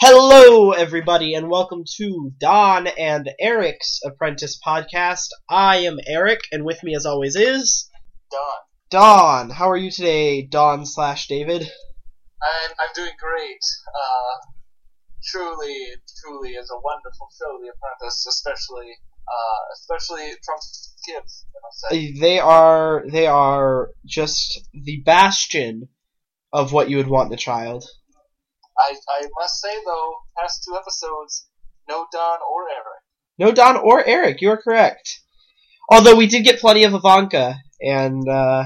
Hello, everybody, and welcome to Don and Eric's Apprentice podcast. I am Eric, and with me, as always, is Don. Don. How are you today, Don slash David? I'm, I'm doing great. Uh, truly, truly is a wonderful show, The Apprentice, especially, uh, especially Trump's kids. Say. They are they are just the bastion of what you would want in a child. I, I must say though, past two episodes, no Don or Eric. No Don or Eric, you are correct. Although we did get plenty of Ivanka, and uh,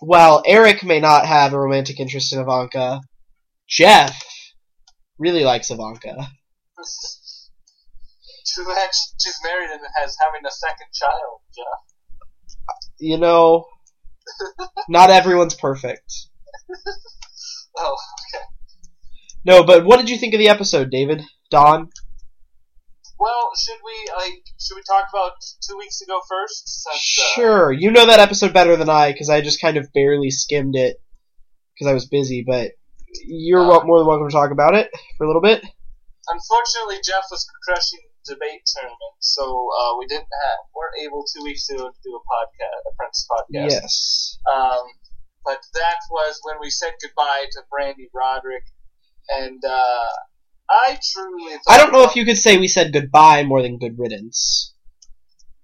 while Eric may not have a romantic interest in Ivanka, Jeff really likes Ivanka. Too bad she's married and has having a second child, Jeff. You know, not everyone's perfect. Oh, okay. No, but what did you think of the episode, David? Don? Well, should we like should we talk about two weeks ago first? Since, uh, Sure. You know that episode better than I, because I just kind of barely skimmed it because I was busy. But you're Uh, more than welcome to talk about it for a little bit. Unfortunately, Jeff was crushing debate tournament, so uh, we didn't have weren't able two weeks ago to do a podcast, Apprentice podcast. Yes. Um, but that was when we said goodbye to Brande Roderick, and uh, I truly. Thought, I don't know if you could say we said goodbye more than good riddance.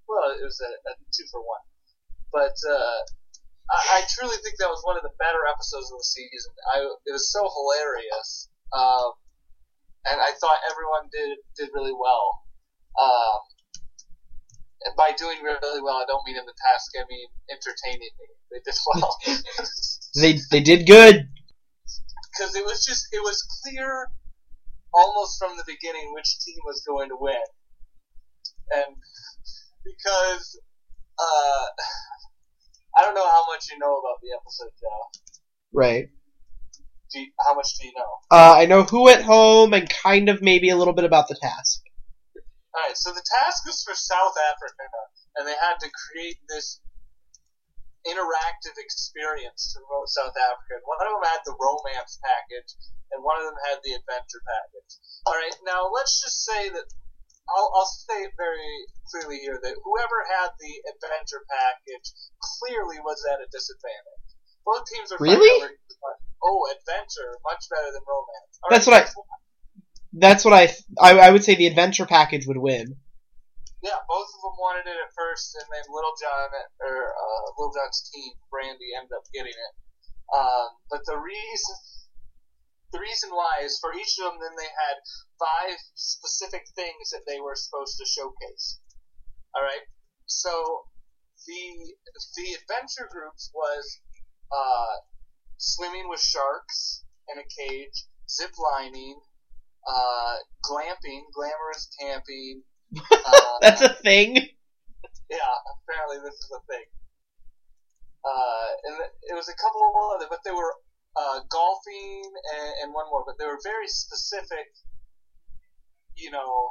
Well, it was a, a two for one, but uh, I, I truly think that was one of the better episodes of the season. I it was so hilarious, um, and I thought everyone did did really well. Um, and by doing really well, I don't mean in the task. I mean entertaining me. They did well They they did good. Because it was just it was clear almost from the beginning which team was going to win, and because uh, I don't know how much you know about the episode, Joe. Right. Do you, how much do you know? Uh, I know who went home and kind of maybe a little bit about the task. All right, so the task was for South Africa, and they had to create this interactive experience to promote South Africa. And one of them had the romance package, and one of them had the adventure package. All right, now let's just say that I'll, I'll say it very clearly here that whoever had the adventure package clearly was at a disadvantage. Both teams are Really? Oh, adventure, much better than romance. All That's right, what I. That's what I, I I would say the adventure package would win. Yeah, both of them wanted it at first, and then Little John or uh, Little John's team, Brande, ended up getting it. Um, but the reason, the reason why is for each of them, then they had five specific things that they were supposed to showcase. All right, so the the adventure groups was uh, swimming with sharks in a cage, zip lining, uh, glamping, glamorous camping. Uh, That's a thing. yeah, apparently this is a thing. Uh, and it was a couple of other, but they were uh, golfing and, and one more, but they were very specific, you know,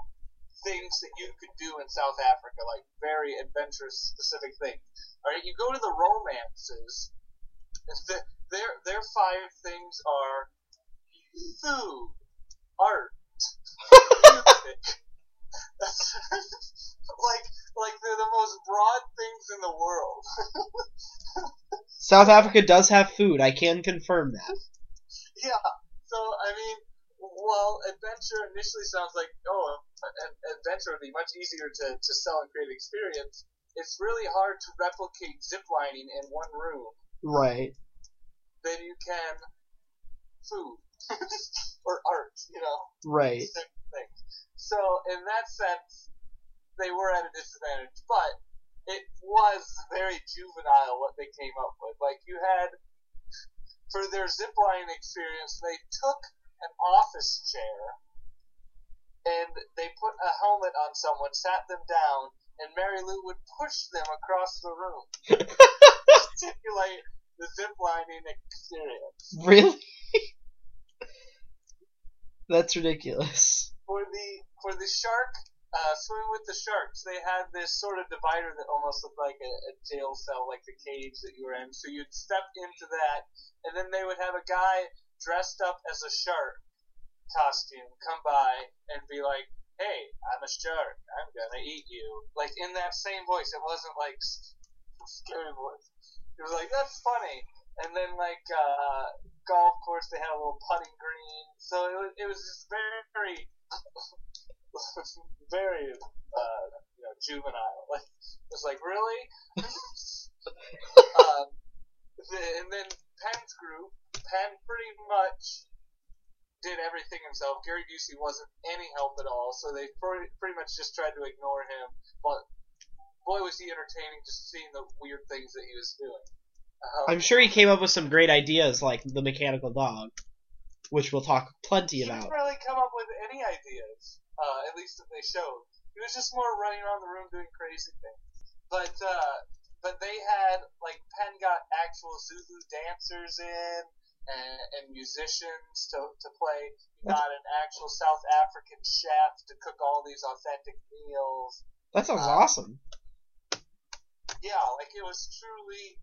things that you could do in South Africa, like very adventurous, specific things. All right, you go to the romances. the- Their their five things are food, art, music. That's like like they're the most broad things in the world. South Africa does have food. I can confirm that. yeah. So I mean, well, adventure initially sounds like oh, an adventure would be much easier to, to sell and create experience, it's really hard to replicate ziplining in one room Right. than you can food or art. You know. Right. So in that sense, they were at a disadvantage, but it was very juvenile what they came up with. Like you had for their zipline experience, they took an office chair and they put a helmet on someone, sat them down, and Marilu would push them across the room to stimulate the ziplining experience. Really? That's ridiculous. For the for the shark uh, swimming with the sharks, they had this sort of divider that almost looked like a, a jail cell, like the cage that you were in. So you'd step into that, and then they would have a guy dressed up as a shark costume come by and be like, "Hey, I'm a shark. I'm gonna eat you." Like in that same voice. It wasn't like scary voice. It was like that's funny. And then like uh, golf course, they had a little putting green. So it was it was just very very very uh, you know juvenile. Like it was like really. um, and then Penn's group, Penn pretty much did everything himself. Gary Busey wasn't any help at all, so they pretty, pretty much just tried to ignore him. But boy, was he entertaining just seeing the weird things that he was doing. Um, I'm sure he came up with some great ideas like the mechanical dog, which we'll talk plenty about. really come up with any ideas, uh, at least that they showed. He was just more running around the room doing crazy things. But uh, but they had like Penn got actual Zulu dancers in and, and musicians to to play. He got an actual South African chef to cook all these authentic meals. That sounds Uh, awesome. Yeah, like it was truly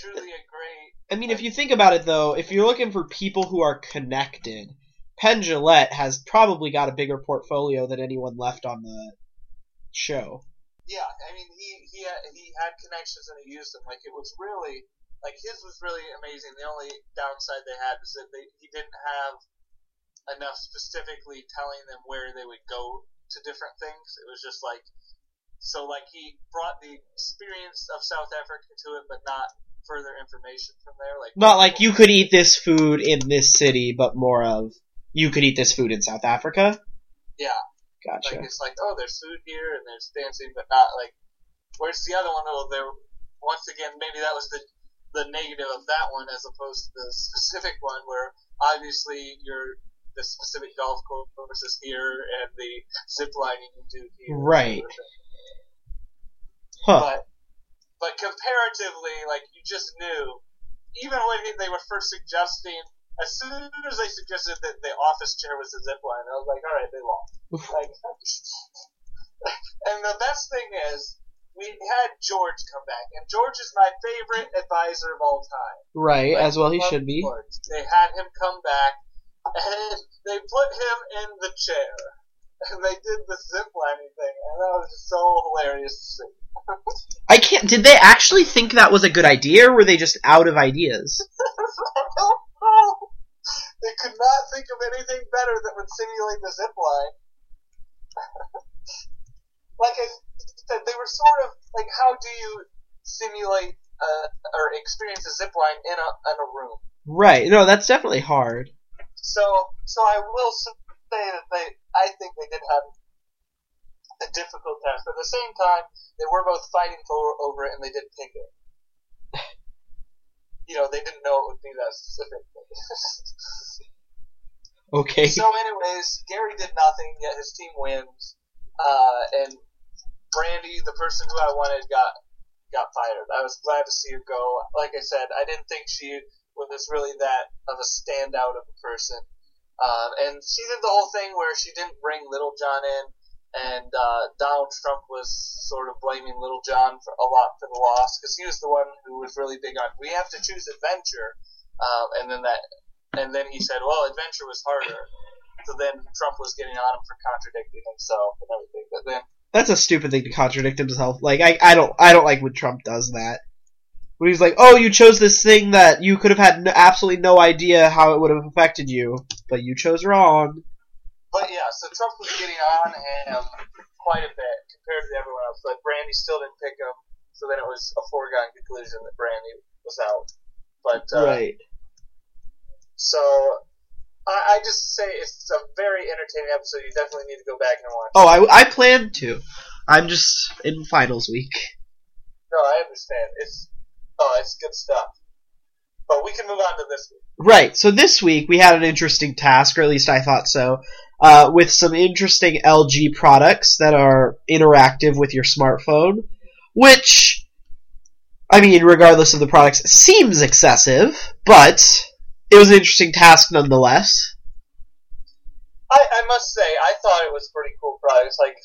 truly a great I mean, if you think about it, though, if you're looking for people who are connected, Penn Jillette has probably got a bigger portfolio than anyone left on the show. Yeah, I mean he he had, he had connections and he used them. Like it was really like his was really amazing. The only downside they had is that they, he didn't have enough specifically telling them where they would go to different things. It was just like so like he brought the experience of South Africa to it, but not further information from there. Like Not like you could eat this food in this city, but more of you could eat this food in South Africa. Yeah. Gotcha. Like it's like, oh, there's food here and there's dancing, but not like. Where's the other one? Oh, there. Once again, maybe that was the the negative of that one as opposed to the specific one, where obviously you're the specific golf course is here and the zip lining you do here. Right. Huh. But but comparatively, like you just knew, even when they were first suggesting. As soon as they suggested that the office chair was a zip line, I was like, all right, they lost. Like, and the best thing is, we had George come back, and George is my favorite advisor of all time. Right, Like, as well he should be. George. They had him come back, and they put him in the chair, and they did the zip lining thing, and that was just so hilarious to see. I can't. Did they actually think that was a good idea, or were they just out of ideas? I don't know. They could not think of anything better that would simulate the zip line. like I said, they were sort of like, how do you simulate uh, or experience a zip line in a in a room? Right. No, that's definitely hard. So, so I will say that they, I think they did have a difficult task. But at the same time, they were both fighting for over it, and they did pick it. You know, they didn't know it would be that specific. Okay. so, anyways, Gary did nothing, yet his team wins. Uh, and Brande, the person who I wanted, got got fired. I was glad to see her go. Like I said, I didn't think she was really that of a standout of a person. Um, and she did the whole thing where she didn't bring Little John in, and uh, Donald Trump was sort of blaming Little John for a lot for the loss because he was the one who was really big on we have to choose adventure, um, and then that, and then he said, well, adventure was harder. So then Trump was getting on him for contradicting himself and everything. But then That's a stupid thing to contradict himself. Like I, I don't, I don't like when Trump does that. When he's like, "Oh, you chose this thing that you could have had absolutely no idea how it would have affected you, but you chose wrong." But yeah, so Trump was getting on him quite a bit compared to everyone else. But Brande still didn't pick him, so then it was a foregone conclusion that Brande was out. But uh, right. so I, I just say it's a very entertaining episode. You definitely need to go back and watch. Oh, I, I plan to. I'm just in finals week. No, I understand. It's oh, it's good stuff. But we can move on to this week. Right. So this week we had an interesting task, or at least I thought so, uh, with some interesting LG products that are interactive with your smartphone, which, I mean, regardless of the products, seems excessive, but it was an interesting task nonetheless. I, I must say, I thought it was pretty cool products. Like,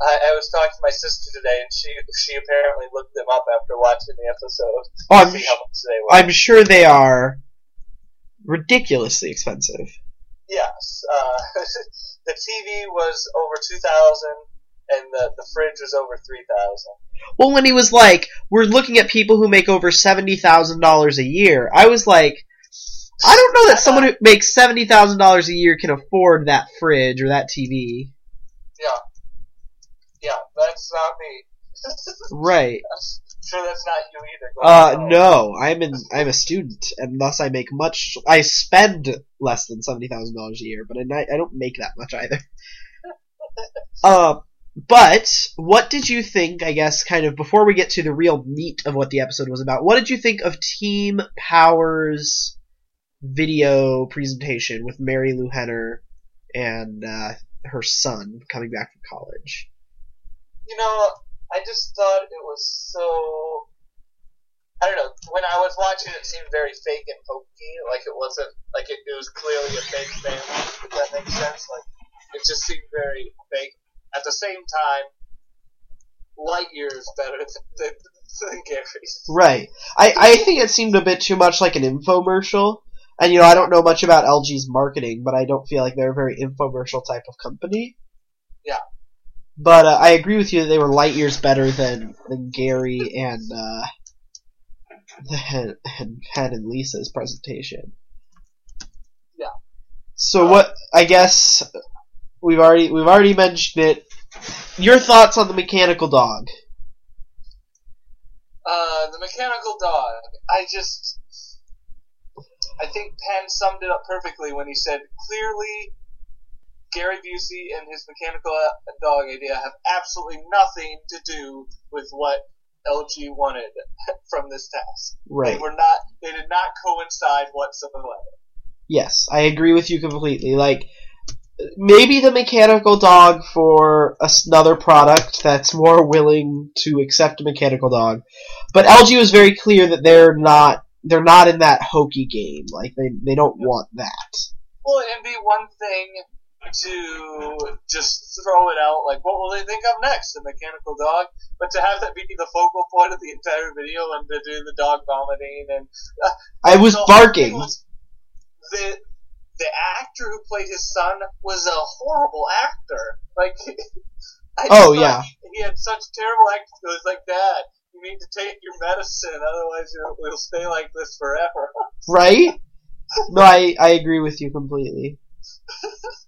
I, I was talking to my sister today, and she she apparently looked them up after watching the episode Oh, I'm, see how much they were. I'm sure they are ridiculously expensive. Yes. Uh, the TV was over 2,000 and the, the fridge was over 3,000. Well, when he was like, "We're looking at people who make over seventy thousand dollars a year," I was like, I don't know that someone who makes seventy thousand dollars a year can afford that fridge or that TV. Yeah. Yeah, that's not me. Right. Sure that's not you either. Uh, no, I'm in. I'm a student, and thus I make much. I spend less than seventy thousand dollars a year, but I, I don't make that much either. Uh, but what did you think? I guess kind of before we get to the real meat of what the episode was about. What did you think of Team Power's video presentation with Marilu Henner and uh, her son coming back from college? You know, I just thought it was so. I don't know. When I was watching, it seemed very fake and hokey. Like it wasn't like it, it was clearly a fake family. If that makes sense. Like it just seemed very fake. At the same time, light years better than, than, than Gary's. Right. I, I think it seemed a bit too much like an infomercial. And, you know, I don't know much about LG's marketing, but I don't feel like they're a very infomercial type of company. Yeah. But uh, I agree with you that they were light years better than, than Gary and, uh, than, and Penn and Lisa's presentation. Yeah. So what, I guess, we've already, we've already mentioned it. Your thoughts on the mechanical dog? Uh, the mechanical dog. I just. I think Penn summed it up perfectly when he said, clearly, Gary Busey and his mechanical uh, dog idea have absolutely nothing to do with what LG wanted from this task. Right. They were not. They did not coincide whatsoever. Yes, I agree with you completely. Like, maybe the mechanical dog for another product that's more willing to accept a mechanical dog, but LG was very clear that they're not they're not in that hokey game. Like they they don't want that. Well, it'd be one thing to just throw it out, like, what will they think of next? The mechanical dog? But to have that be the focal point of the entire video and to do the dog vomiting and. Uh, I was the barking. was- the, the actor who played his son was a horrible actor. Like, I just Oh, yeah. He had such terrible acting skills. Like, Dad, you need to take your medicine, otherwise you'll, we'll stay like this forever. Right? No, I I agree with you completely.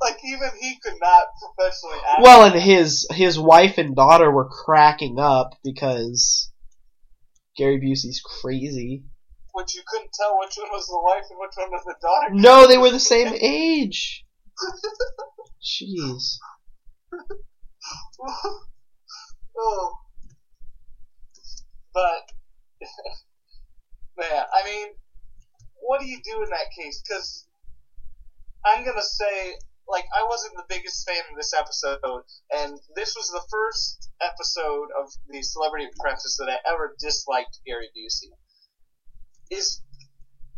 like, even he could not professionally act. Well, and his his wife and daughter were cracking up because Gary Busey's crazy. which you couldn't tell which one was the wife and which one was the daughter. No, they were the same age. Jeez. oh. But, man, I mean, what do you do in that case? Because I'm gonna say, like, I wasn't the biggest fan of this episode, and this was the first episode of the Celebrity Apprentice that I ever disliked Gary Busey. Is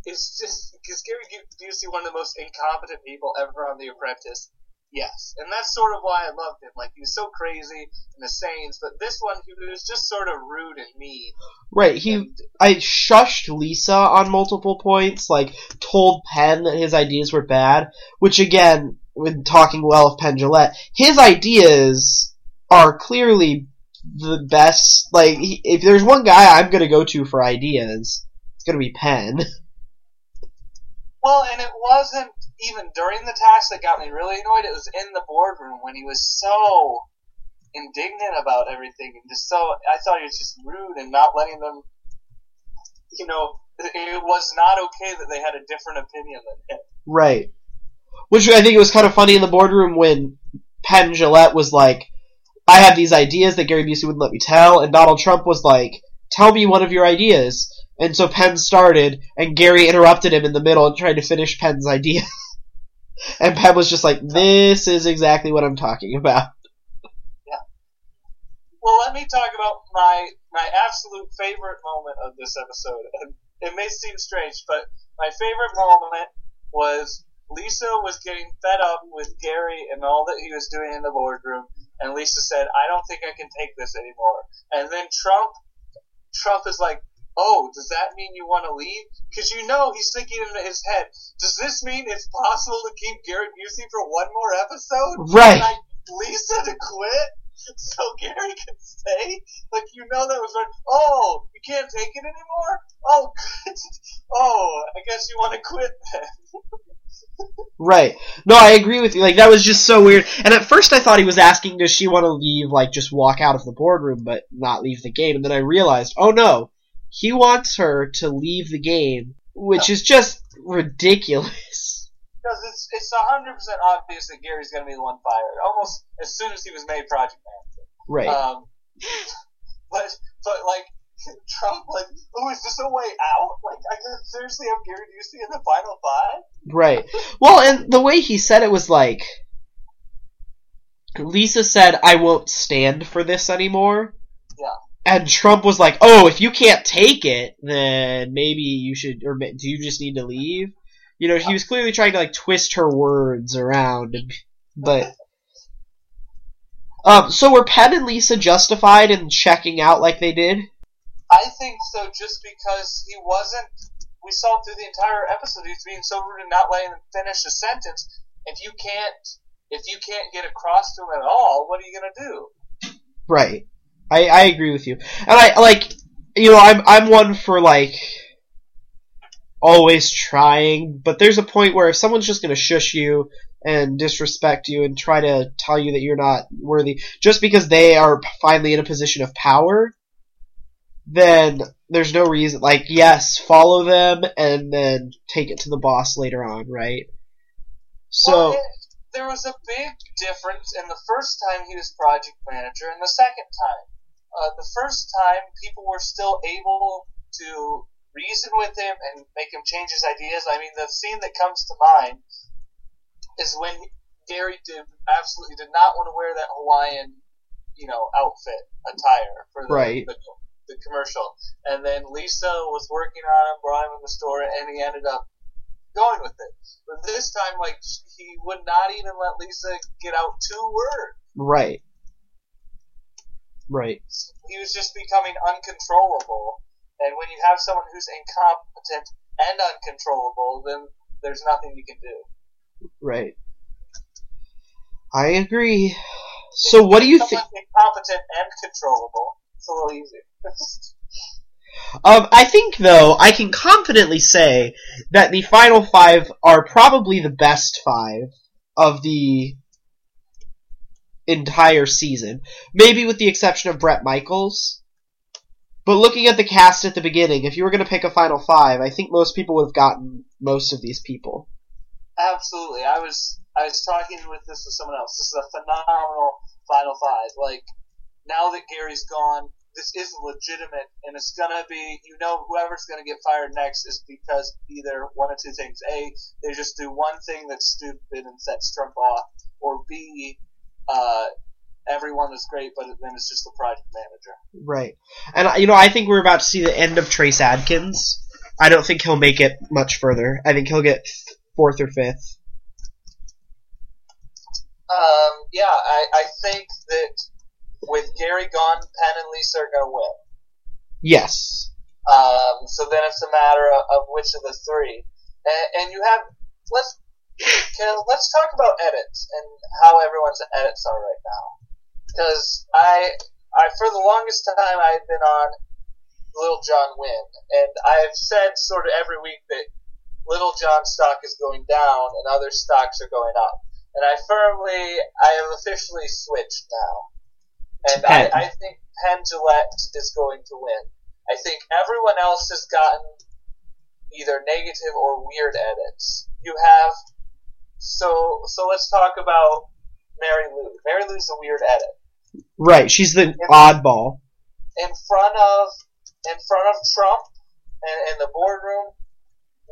is just is Gary Busey one of the most incompetent people ever on The Apprentice? Yes, and that's sort of why I loved him. Like he was so crazy in the sayings, but this one he was just sort of rude and mean. Right, he And, I shushed Lisa on multiple points, like told Penn that his ideas were bad, which again, when talking well of Penn Jillette, his ideas are clearly the best. Like, he, if there's one guy I'm gonna go to for ideas, it's gonna be Penn. well, and it wasn't even during the task that got me really annoyed. It was in the boardroom when he was so indignant about everything and just so I thought he was just rude and not letting them. You know, it was not okay that they had a different opinion than him. Right. Which I think it was kind of funny in the boardroom when Penn Jillette was like, I have these ideas that Gary Busey wouldn't let me tell, and Donald Trump was like, tell me one of your ideas. And so Penn started, and Gary interrupted him in the middle and tried to finish Penn's idea. and Penn was just like, this is exactly what I'm talking about. Well, let me talk about my my absolute favorite moment of this episode. And it may seem strange, but my favorite moment was Lisa was getting fed up with Gary and all that he was doing in the boardroom, and Lisa said, "I don't think I can take this anymore." And then Trump, Trump is like, oh, does that mean you want to leave? Because you know he's thinking in his head, does this mean it's possible to keep Gary Busey for one more episode? Right. Lisa to quit so Gary can stay? Like, you know that was like, Oh, you can't take it anymore? Oh, good. Oh, I guess you want to quit then. Right. No, I agree with you. Like that was just so weird. And at first I thought he was asking does she want to leave like just walk out of the boardroom but not leave the game. And then I realized, "Oh no. He wants her to leave the game, which is just ridiculous." Because it's it's hundred percent obvious that Gary's gonna be the one fired almost as soon as he was made project manager. Right. Um, but but like Trump, like, oh, is this a way out? Like, I could seriously have Gary Busey in the final five. Right. Well, and the way he said it was like Lisa said, "I won't stand for this anymore." Yeah. And Trump was like, "Oh, if you can't take it, then maybe you should, or do you just need to leave?" You know, he was clearly trying to like twist her words around, but. Um, so were Penn and Lisa justified in checking out like they did? I think so, just because he wasn't. We saw through the entire episode he's being so rude and not letting him finish a sentence. If you can't, if you can't get across to him at all, what are you gonna do? Right. I, I agree with you. And I like you know, I'm I'm one for like always trying, but there's a point where if someone's just gonna shush you and disrespect you and try to tell you that you're not worthy just because they are finally in a position of power, then there's no reason like yes, follow them and then take it to the boss later on, right? So Well, it- there was a big difference in the first time he was project manager and the second time. Uh, the first time, people were still able to reason with him and make him change his ideas. I mean, the scene that comes to mind is when Gary did absolutely did not want to wear that Hawaiian, you know, outfit attire for the, Right. the, the commercial, and then Lisa was working on him, brought him in the store, and he ended up going with it. But this time, like, he would not even let Lisa get out two words. right. Right. He was just becoming uncontrollable. And when you have someone who's incompetent and uncontrollable, then there's nothing you can do. Right. I agree. So what do you think? Incompetent and controllable. It's a little easier. Um, I think though I can confidently say that the final five are probably the best five of the entire season, maybe with the exception of Bret Michaels. But looking at the cast at the beginning, if you were going to pick a final five, I think most people would have gotten most of these people. Absolutely. I was I was talking with this with someone else. This is a phenomenal final five. Like now that Gary's gone, this is legitimate, and it's gonna be you know whoever's gonna get fired next is because either one of two things: a they just do one thing that's stupid and sets Trump off, or b uh, everyone is great, but then it's just the project manager. Right. And you know, I think we're about to see the end of Trace Adkins. I don't think he'll make it much further. I think he'll get fourth or fifth. Um, yeah, I, I think that with Gary gone, Penn and Lisa are gonna win. Yes. Um, so then it's a matter of, of which of the three. And, and you have let's can, let's talk about edits and how everyone's edits are right now. Because I I for the longest time I had been on Little John win, and I've said sort of every week that Little John stock is going down and other stocks are going up. And I firmly I have officially switched now. And I, I think Penn Jillette is going to win. I think everyone else has gotten either negative or weird edits. You have so so let's talk about Marilu. Mary Lou's a weird edit. Right. She's the oddball. In front of in front of Trump and in the boardroom,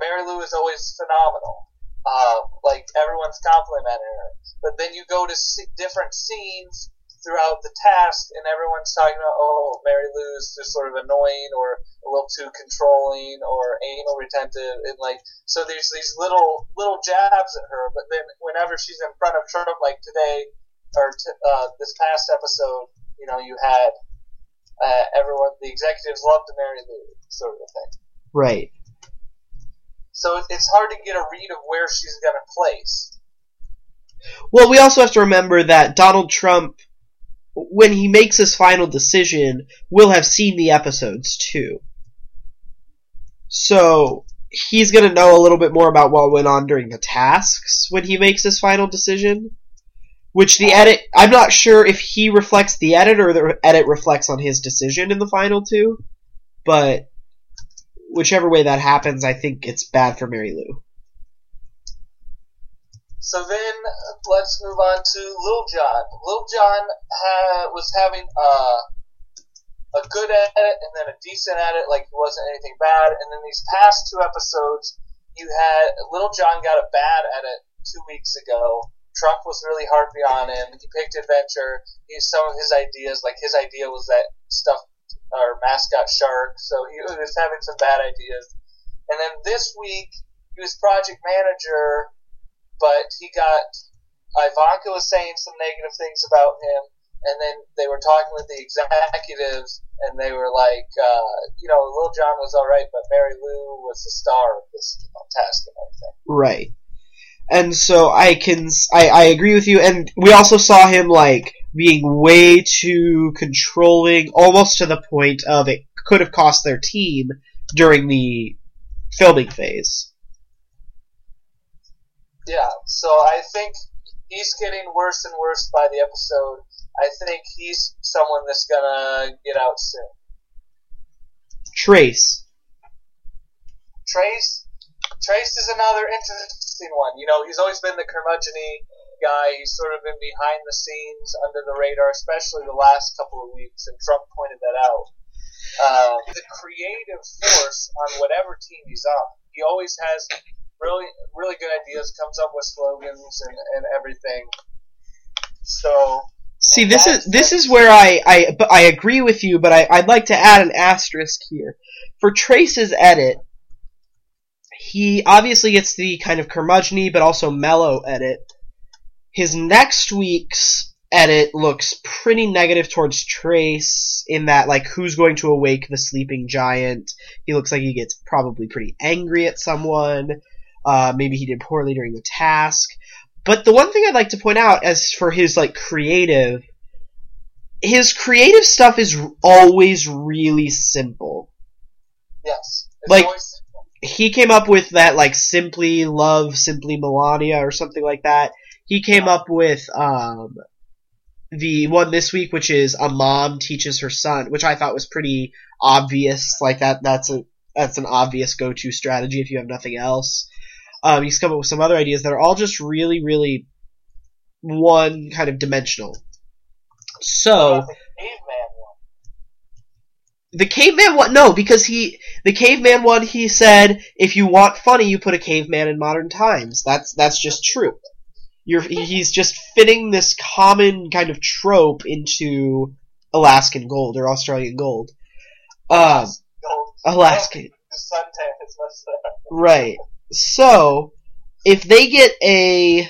Marilu is always phenomenal. Uh, like everyone's complimenting her. But then you go to different scenes throughout the task, and everyone's talking about, oh, Marilu's just sort of annoying or a little too controlling or anal retentive, and like so there's these little little jabs at her. But then whenever she's in front of Trump, like today or t- uh, this past episode, you know, you had uh, everyone, the executives love to Marilu, sort of a thing. Right. So it's hard to get a read of where she's going to place. Well, we also have to remember that Donald Trump, when he makes his final decision, we'll have seen the episodes too. So he's going to know a little bit more about what went on during the tasks when he makes his final decision. Which the edit, I'm not sure if he reflects the edit or the edit reflects on his decision in the final two, but whichever way that happens, I think it's bad for Marilu. So then let's move on to Lil Jon. Lil Jon ha- was having uh, a good edit and then a decent edit, like it wasn't anything bad. And then these past two episodes, you had Lil Jon got a bad edit two weeks ago. Trump was really harpy on him. He picked adventure. He some of his ideas, like his idea was that stuff or mascot shark. So he was having some bad ideas. And then this week he was project manager but he got Ivanka was saying some negative things about him, and then they were talking with the executives, and they were like, uh, you know, Lil Jon was all right, but Marilu was the star of this you know, test and everything. Right. And so I can, I, I agree with you, and we also saw him, like, being way too controlling, almost to the point of it could have cost their team during the filming phase. Yeah, so I think he's getting worse and worse by the episode. I think he's someone that's gonna get out soon. Trace. Trace, Trace is another interesting one. You know, he's always been the curmudgeon guy. He's sort of been behind the scenes, under the radar, especially the last couple of weeks, and Trump pointed that out. Uh, the creative force on whatever team he's on. He always has really, really good ideas, comes up with slogans and, and everything. So, See, this is this is where I I I agree with you, but I I'd like to add an asterisk here for Trace's edit. He obviously gets the kind of curmudgeon but also mellow edit. His next week's edit looks pretty negative towards Trace in that like who's going to awake the sleeping giant. He looks like he gets probably pretty angry at someone. Uh, maybe he did poorly during the task. But the one thing I'd like to point out as for his like creative, his creative stuff is always really simple. yes. It's Like- always simple. He came up with that like simply love, simply Melania or something like that. He came up with um the one this week which is a mom teaches her son, which I thought was pretty obvious. Like that that's a that's an obvious go-to strategy if you have nothing else. Um, he's come up with some other ideas that are all just really, really one kind of dimensional. So the caveman one. the caveman one, no, because he the caveman one he said if you want funny you put a caveman in modern times. That's that's just true. You're he's just fitting this common kind of trope into Alaskan gold or Australian gold. Um. Alaskan. The suntan is much there. Right. So, if they get a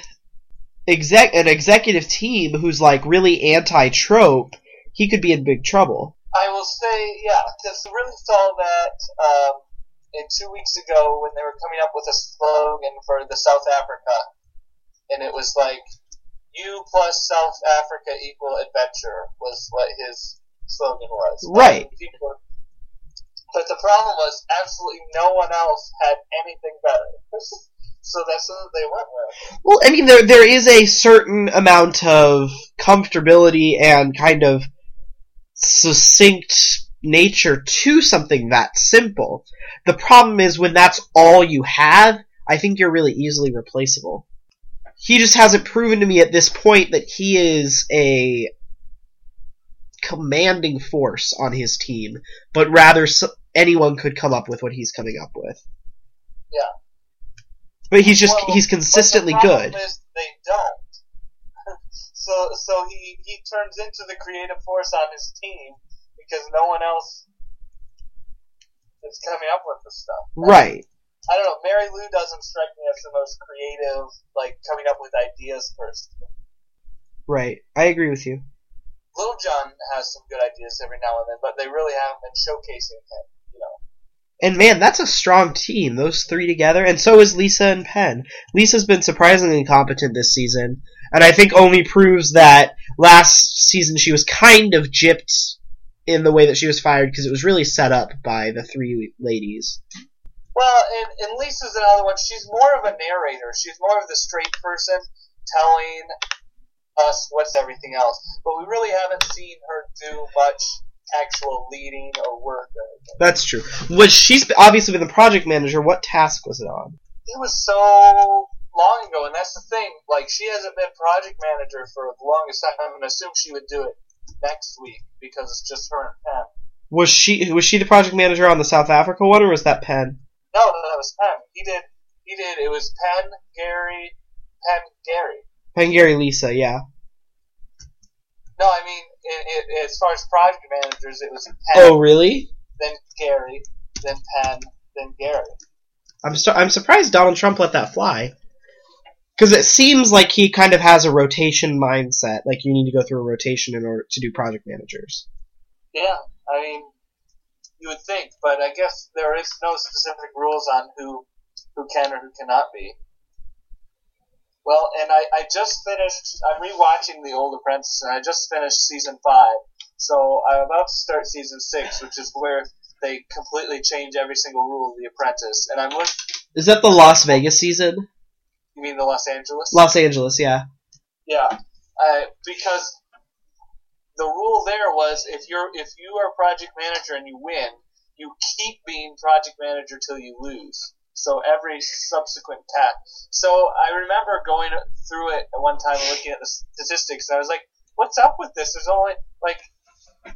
exec an executive team who's like really anti-trope, he could be in big trouble. I will say, yeah, because really saw that um, in two weeks ago when they were coming up with a slogan for the South Africa, and it was like "You plus South Africa equal adventure" was what his slogan was. Right. People- But the problem was absolutely no one else had anything better. so that's what they went with. Well, I mean, there there is a certain amount of comfortability and kind of succinct nature to something that simple. The problem is when that's all you have, I think you're really easily replaceable. He just hasn't proven to me at this point that he is a commanding force on his team, but rather s anyone could come up with what he's coming up with. Yeah. But he's just Well, he's consistently the good. Is they don't. so so he he turns into the creative force on his team because no one else is coming up with the stuff. Right. I don't know. Marilu doesn't strike me as the most creative, like coming up with ideas person. Right. I agree with you. Little John has some good ideas every now and then, but they really haven't been showcasing him. And man, that's a strong team. Those three together, and so is Lisa and Penn. Lisa's been surprisingly competent this season, and I think only proves that last season she was kind of gypped in the way that she was fired because it was really set up by the three ladies. Well, and, and Lisa's another one. She's more of a narrator. She's more of the straight person telling us what's everything else. But we really haven't seen her do much actual leading or work. That's true. Was she's obviously been the project manager? What task was it on? It was so long ago, and that's the thing. Like, she hasn't been project manager for the longest time. I'm to assume she would do it next week because it's just her and Penn. Was she was she the project manager on the South Africa one, or was that Penn? No, no, that was Penn. He did. He did. It was Penn, Gary, Penn, Gary. Penn, Gary, Lisa. Yeah. No, I mean, it, it, as far as project managers, it was Penn, Oh, really? then Gary, then Penn, then Gary. I'm so, I'm surprised Donald Trump let that fly. Because it seems like he kind of has a rotation mindset. Like you need to go through a rotation in order to do project managers. Yeah, I mean, you would think, but I guess there is no specific rules on who who can or who cannot be. Well, and I, I just finished. I'm rewatching The Old Apprentice, and I just finished season five. So I'm about to start season six, which is where they completely change every single rule of The Apprentice. And I'm look. Is that the Las Vegas season? You mean the Los Angeles? Los Angeles, yeah. Yeah, uh, because the rule there was if you're if you are project manager and you win, you keep being project manager till you lose. So every subsequent task. So I remember going through it at one time, looking at the statistics, and I was like, "What's up with this? There's only like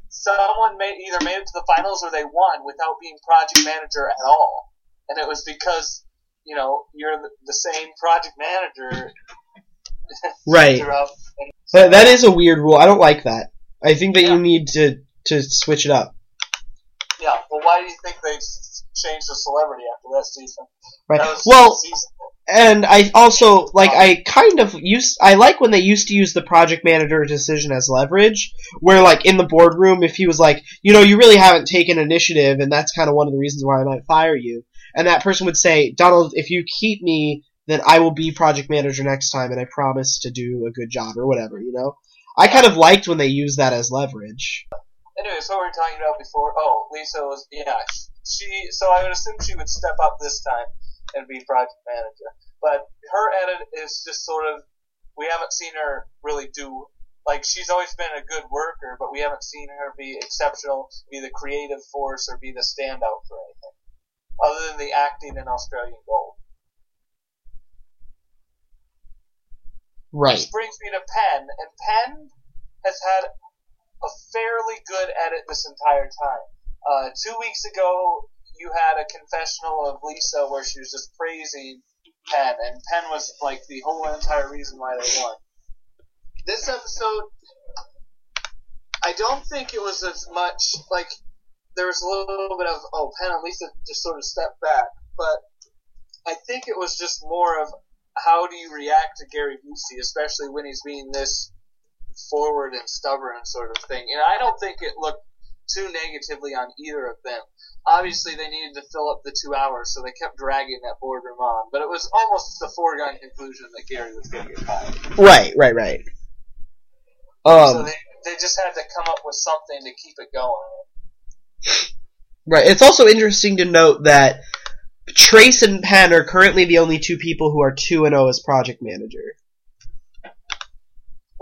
someone made either made it to the finals or they won without being project manager at all." And it was because you know you're the, the same project manager Right. That, that is a weird rule. I don't like that. I think that Yeah. you need to to switch it up. Yeah, well, why do you think they changed the celebrity after that season? Right. That Well, season. and I also like I um, kind of used I like when they used to use the project manager decision as leverage, where like in the boardroom, if he was like, you know, you really haven't taken initiative, and that's kind of one of the reasons why I might fire you, and that person would say, Donald, if you keep me, then I will be project manager next time, and I promise to do a good job or whatever, you know. I kind of liked when they used that as leverage. Anyways, what were we talking about before? Oh, Lisa was yeah. She so I would assume she would step up this time and be project manager. But her edit is just sort of we haven't seen her really do like she's always been a good worker, but we haven't seen her be exceptional, be the creative force, or be the standout for anything other than the acting in Australian Gold. Right. Which brings me to Penn, and Penn has had a fairly good edit this entire time. Uh, two weeks ago, you had a confessional of Lisa where she was just praising Penn, and Penn was like the whole entire reason why they won. This episode, I don't think it was as much like there was a little bit of oh Penn and Lisa just sort of stepped back, but I think it was just more of how do you react to Gary Busey, especially when he's being this forward and stubborn sort of thing. And I don't think it looked too negatively on either of them. Obviously, they needed to fill up the two hours, so they kept dragging that boardroom on. But it was almost the foregone conclusion that Gary was going to get fired. Right. Right. Right. so Um. they, they just had to come up with something to keep it going. Right. It's also interesting to note that Trace and Penn are currently the only two people who are two and zero as project manager.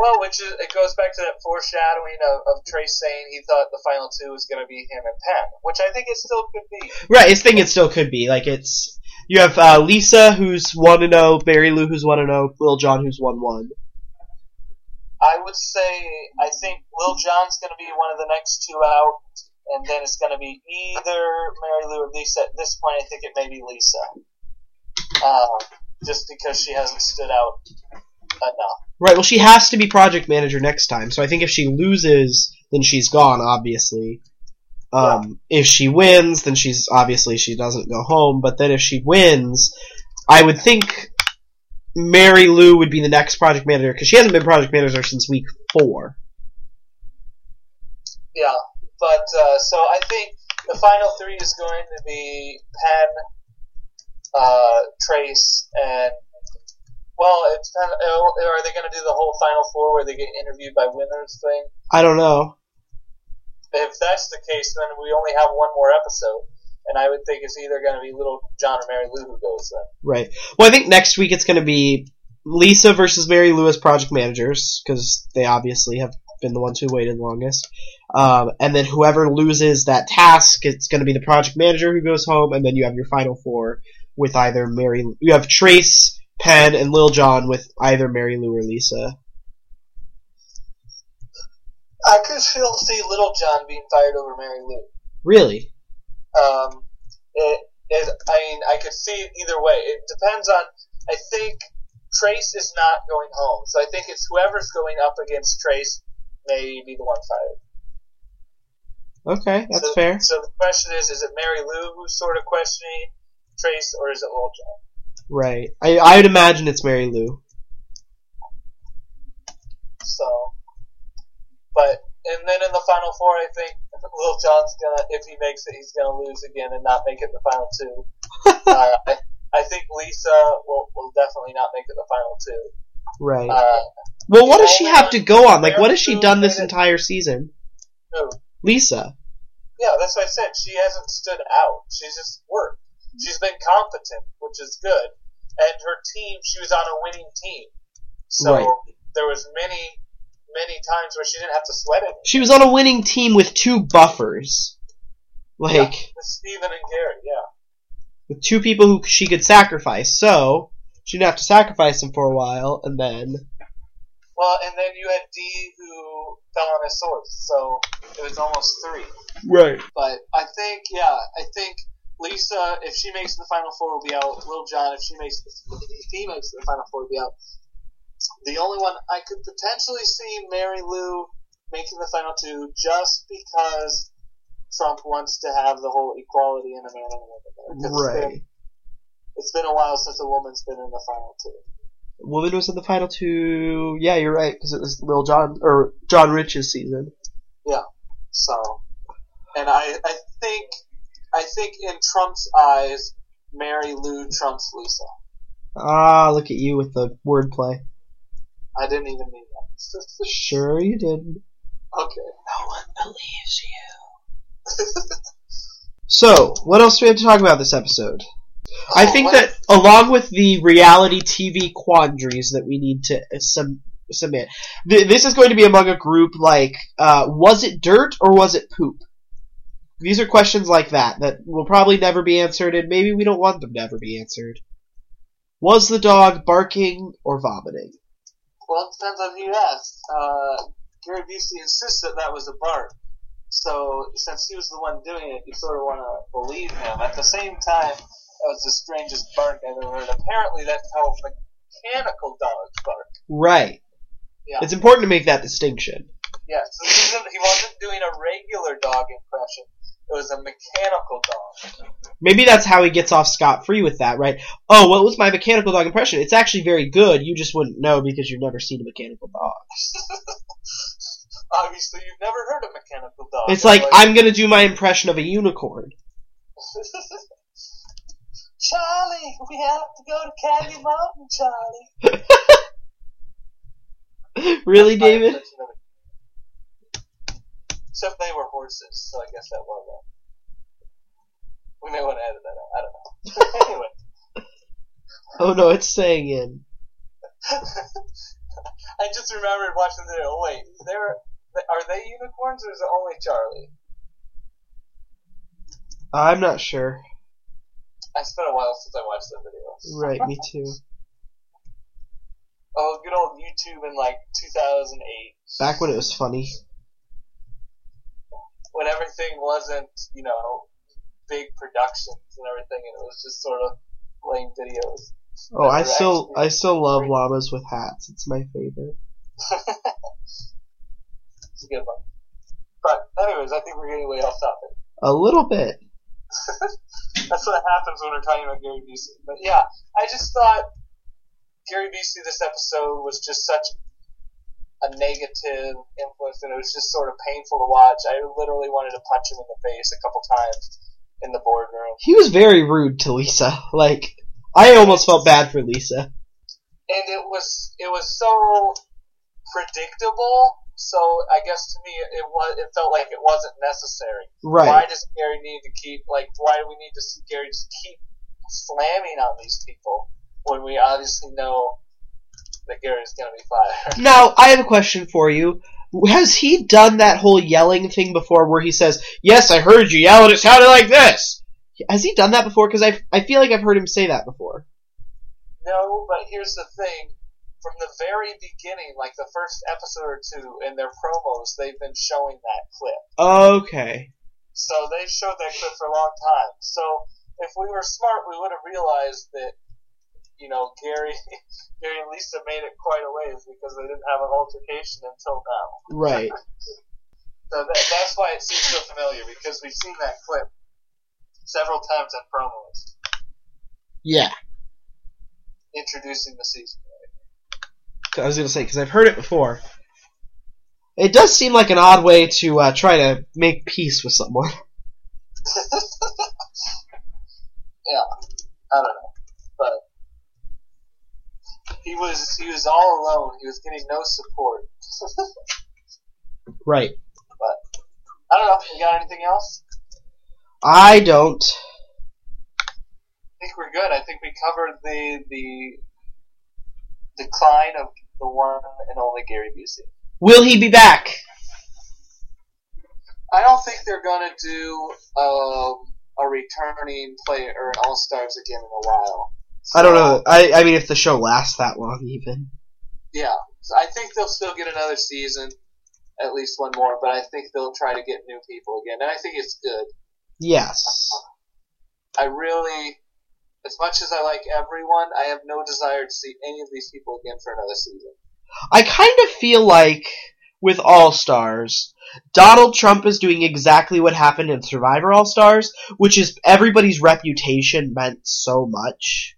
Well, which is, it goes back to that foreshadowing of, of Trace saying he thought the final two was going to be him and Penn, which I think it still could be. Right. I think it still could be like it's you have uh, Lisa who's one and zero, Barry Lou who's one and zero, Lil Jon who's one one. I would say I think Lil Jon's going to be one of the next two out, and then it's going to be either Marilu or Lisa. At this point, I think it may be Lisa, uh, just because she hasn't stood out enough. Right. Well, she has to be project manager next time. So I think if she loses, then she's gone. Obviously. Um, If she wins, then she's obviously she doesn't go home. But then if she wins, I would think Marilu would be the next project manager because she hasn't been project manager since week four. Yeah, but uh, so I think the final three is going to be Penn, uh, Trace, and well, it's kind of, Are they going to do the whole final four where they get interviewed by winners thing? I don't know. If that's the case, then we only have one more episode, and I would think it's either going to be Little John or Marilu who goes then. Right. Well, I think next week it's going to be Lisa versus Marilu as project managers because they obviously have been the ones who waited longest. Um, and then whoever loses that task, it's going to be the project manager who goes home, and then you have your final four with either Mary. You have Trace, Penn, and Lil Jon with either Marilu or Lisa. I could still see Lil Jon being fired over Marilu. Really? Um, it, it, I mean, I could see it either way. It depends on. I think Trace is not going home, so I think it's whoever's going up against Trace may be the one fired. Okay, that's so, fair. So the question is: Is it Marilu who's sort of questioning Trace, or is it Lil Jon? Right. I I would imagine it's Marilu. So, but and then in the final four, I think Lil Jon's gonna, if he makes it, he's gonna lose again and not make it the final two. uh, I, I think Lisa will will definitely not make it the final two. Right. Uh, well, what does she have to go on? Like, what has she done this entire season? who? Lisa. Yeah, that's what I said. She hasn't stood out. She's just worked. She's been competent, which is good. And her team, she was on a winning team. So Right. there was many, many times where she didn't have to sweat it. She was on a winning team with two buffers. Like, Yeah, with Steven and Gary, yeah. with two people who she could sacrifice. So, she didn't have to sacrifice them for a while, and then. Well, and then you had Dee who fell on his sword, so it was almost three. Right. But I think, yeah, I think Lisa, if she makes the final four, will be out. Lil Jon, if she makes, if he makes the final four, will be out. The only one I could potentially see Marilu making the final two, just because Trump wants to have the whole equality in a man and a woman. there. 'Cause It's Right. been, it's been a while since a woman's been in the final two. Woman was in the final two. Yeah, you're right, because it was Lil Jon, or John Rich's season. Yeah. So, and I, I think, I think in Trump's eyes, Marilu trumps Lisa. Ah, look at you with the wordplay. I didn't even mean that. Sure you didn't. Okay. No one believes you. So, what else do we have to talk about this episode? I think what- that along with the reality TV quandaries that we need to uh, sum, submit, th- this is going to be among a group like, uh, was it dirt or was it poop? These are questions like that that will probably never be answered, and maybe we don't want them to ever be answered. Was the dog barking or vomiting? Well, it depends on who you ask. Uh, Gary Busey insists that that was a bark. So, since he was the one doing it, you sort of want to believe him. At the same time, that was the strangest bark I've ever heard. Apparently, that's how mechanical dogs bark. Right. Yeah. It's important to make that distinction. Yeah, so he wasn't doing a regular dog impression. It was a mechanical dog. Maybe that's how he gets off scot free with that, right? Oh, what was my mechanical dog impression? It's actually very good. You just wouldn't know because you've never seen a mechanical dog. Obviously, you've never heard a mechanical dog. It's like I'm gonna do my impression of a unicorn. Charlie, we have to go to Candy Mountain, Charlie. really, David? Impression of it. Except they were horses, so I guess that was that. We may want to edit that out. I don't know. anyway, Oh no, it's staying in. I just remembered watching the. Oh wait, there? Are they unicorns or is it only Charlie? I'm not sure. It's been a while since I watched the videos. Right, me too. Oh, good old YouTube in like 2008 Back when it was funny. When everything wasn't, you know, big productions and everything, and it was just sort of lame videos. Oh, I still, I still love great. llamas with hats. It's my favorite. it's a good one. But anyways, I think we're getting way off topic. A little bit. That's what happens when we're talking about Gary Busey. But yeah, I just thought Gary Busey this episode was just such a negative influence, and it was just sort of painful to watch. I literally wanted to punch him in the face a couple times in the boardroom. He was very rude to Lisa. Like, I almost felt bad for Lisa. and it was it was so predictable. So I guess to me it, it was it felt like it wasn't necessary. Right. Why does Gary need to keep like why do we need to see Gary just keep slamming on these people when we obviously know that Gary's gonna be fired? Now, I have a question for you. Has he done that whole yelling thing before where he says, Yes, I heard you yell and it sounded like this? Has he done that before? Because I, I feel like I've heard him say that before. no, but here's the thing. From the very beginning, like the first episode or two in their promos, they've been showing that clip. Okay. So they showed that clip for a long time. So if we were smart, we would have realized that, you know, Gary, Gary and Lisa made it quite a ways because they didn't have an altercation until now. Right. So that, that's why it seems so familiar because we've seen that clip several times in promos Yeah. introducing the season. I was going to say, because I've heard it before. It does seem like an odd way to uh, try to make peace with someone. yeah, I don't know, but he was he was all alone. He was getting no support. Right. But I don't know. You got anything else? I don't. I think we're good. I think we covered the the decline of the one and only Gary Busey. Will he be back? I don't think they're gonna do um, a returning player or an All Stars again in a while. I don't know. Uh, I, I mean, if the show lasts that long, even. Yeah, so I think they'll still get another season, at least one more. But I think they'll try to get new people again, and I think it's good. Yes. I really, as much as I like everyone, I have no desire to see any of these people again for another season. I kind of feel like with All Stars, Donald Trump is doing exactly what happened in Survivor All Stars, which is everybody's reputation meant so much.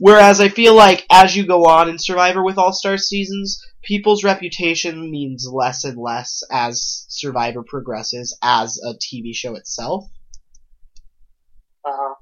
Whereas I feel like as you go on in Survivor with All Star seasons, people's reputation means less and less as Survivor progresses as a TV show itself. Uh huh.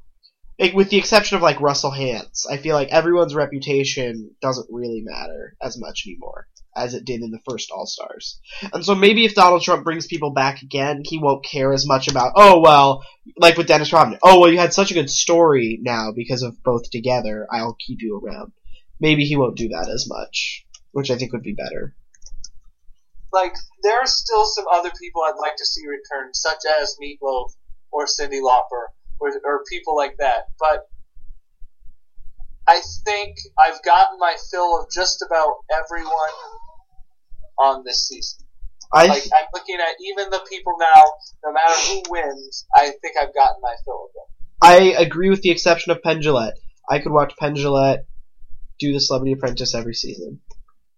Like, with the exception of like Russell Hantz, I feel like everyone's reputation doesn't really matter as much anymore as it did in the first All Stars. And so maybe if Donald Trump brings people back again, he won't care as much about oh well, like with Dennis Rodman. Oh well, you had such a good story now because of both together. I'll keep you around. Maybe he won't do that as much, which I think would be better. Like there are still some other people I'd like to see return, such as Meatloaf or Cyndi Lauper or, or people like that. But I think I've gotten my fill of just about everyone on this season. I Like I'm looking at even the people now, no matter who wins, I think I've gotten my fill of them. I agree with the exception of Penn Jillette. I could watch Penn Jillette do the Celebrity Apprentice every season.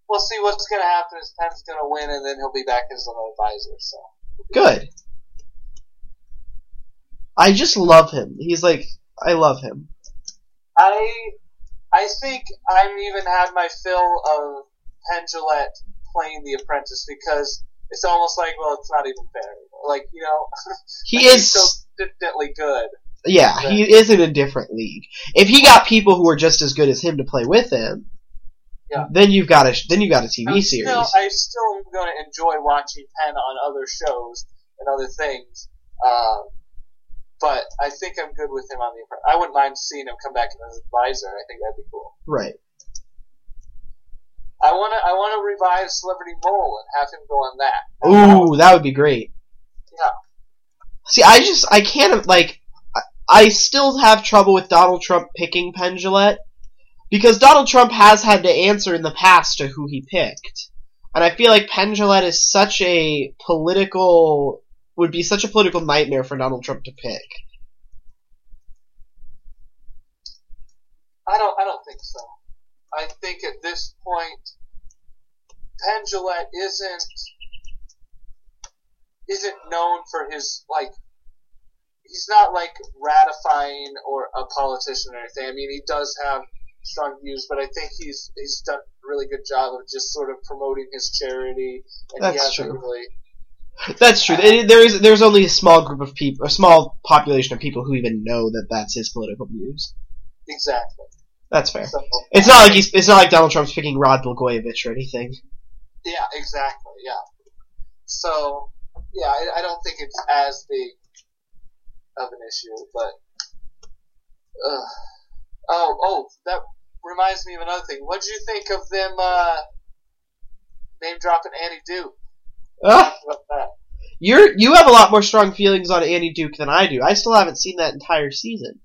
We'll see what's going to happen. Is Penn's going to win, and then he'll be back as an advisor. So Good. I just love him. He's like, I love him. I I think I've even had my fill of Penn Jillette playing The Apprentice because it's almost like, well, it's not even fair. Like you know, He is, so consistently good. yeah, he is in a different league. If he got people who are just as good as him to play with him, Yeah. then you've got a then you've got a TV I'm series. Still, I still am going to enjoy watching Penn on other shows and other things. Um, but I think I'm good with him on The I wouldn't mind seeing him come back as an advisor. I think that'd be cool. right. I want to I want to revive Celebrity Mole and have him go on that. Ooh, that would be great. Yeah. See, I just I can't like I, I still have trouble with Donald Trump picking Penn Jillette because Donald Trump has had to answer in the past to who he picked, and I feel like Penn Jillette is such a political would be such a political nightmare for Donald Trump to pick. I don't. I don't think so. I think at this point, Penn Jillette isn't isn't known for his like. He's not like ratifying or a politician or anything. I mean, he does have strong views, but I think he's he's done a really good job of just sort of promoting his charity, and That's true. really. That's true. There is there's only a small group of people, a small population of people who even know that that's his political views. Exactly. That's fair. So, It's not like he's it's not like Donald Trump's picking Rod Blagojevich or anything. yeah, exactly. Yeah. So, yeah, I, I don't think it's as big of an issue, but. Uh, oh, oh, that reminds me of another thing. What did you think of them uh, name dropping Annie Duke? Ah, that? you're you have a lot more strong feelings on Annie Duke than I do. I still haven't seen that entire season.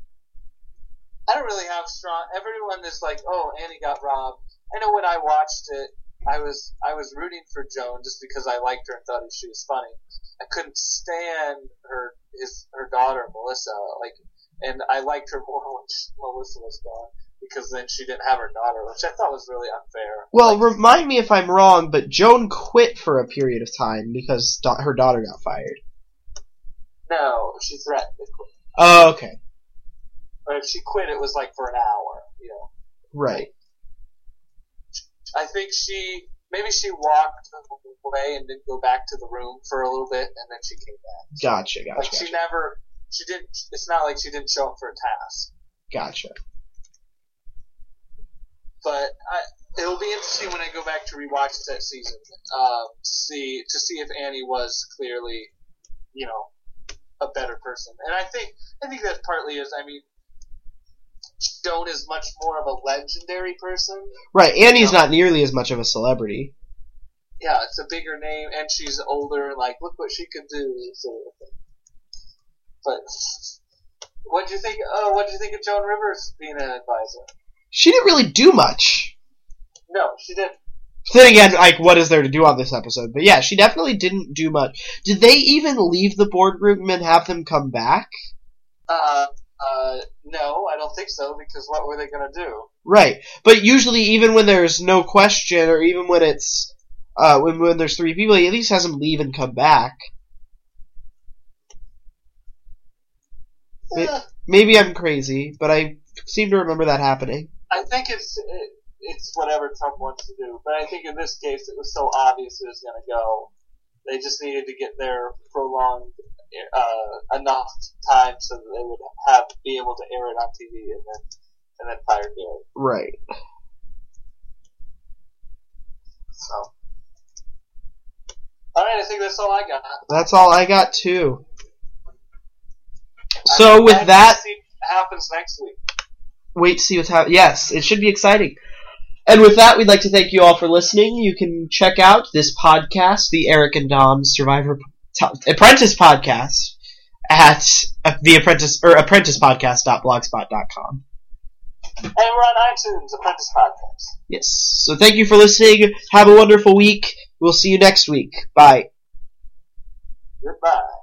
I don't really have strong. Everyone is like, "Oh, Annie got robbed." I know when I watched it, I was I was rooting for Joan just because I liked her and thought she was funny. I couldn't stand her his her daughter Melissa, like, and I liked her more when she, Melissa was gone because then she didn't have her daughter, which I thought was really unfair. Well, Like, remind me if I'm wrong, but Joan quit for a period of time because da- her daughter got fired. no, she threatened to quit, Oh, okay, but if she quit, it was like for an hour, you know. right. I think she maybe she walked away and didn't go back to the room for a little bit, and then she came back. Gotcha, gotcha. Like gotcha, she never, she didn't. It's not like she didn't show up for a task. gotcha. But I, it'll be interesting when I go back to rewatch that season, um, see to see if Annie was clearly, you know, a better person. And I think I think that partly is. I mean, Joan is much more of a legendary person. Right, Annie's not nearly as much of a celebrity. Yeah, it's a bigger name, and she's older. Like, look what she could do, sort of thing. But what do you think? Oh, what do you think of Joan Rivers being an advisor? She didn't really do much. No, she didn't. Then again, like, what is there to do on this episode? But yeah, she definitely didn't do much. Did they even leave the boardroom and have them come back? Uh, uh, no, I don't think so, because what were they gonna do? Right, but usually, even when there's no question, or even when it's uh, when when there's three people, he at least has them leave and come back. It- Eh, Maybe I'm crazy, but I seem to remember that happening. I think it's it, it's whatever Trump wants to do, but I think in this case it was so obvious it was gonna go. They just needed to get their prolonged uh, enough time so that they would have be able to air it on TV and then and then fire Gary. Right. So. All right, I think that's all I got. That's all I got too. So with that, see what happens next week. wait to see what's happening. Yes, it should be exciting. And with that, we'd like to thank you all for listening. You can check out this podcast, the Eric and Don Survivor T- Apprentice Podcast, at uh, the Apprentice or Apprentice ApprenticePodcast.blogspot.com. And we're on iTunes, Apprentice Podcast. Yes. So thank you for listening. Have a wonderful week. We'll see you next week. Bye. Goodbye.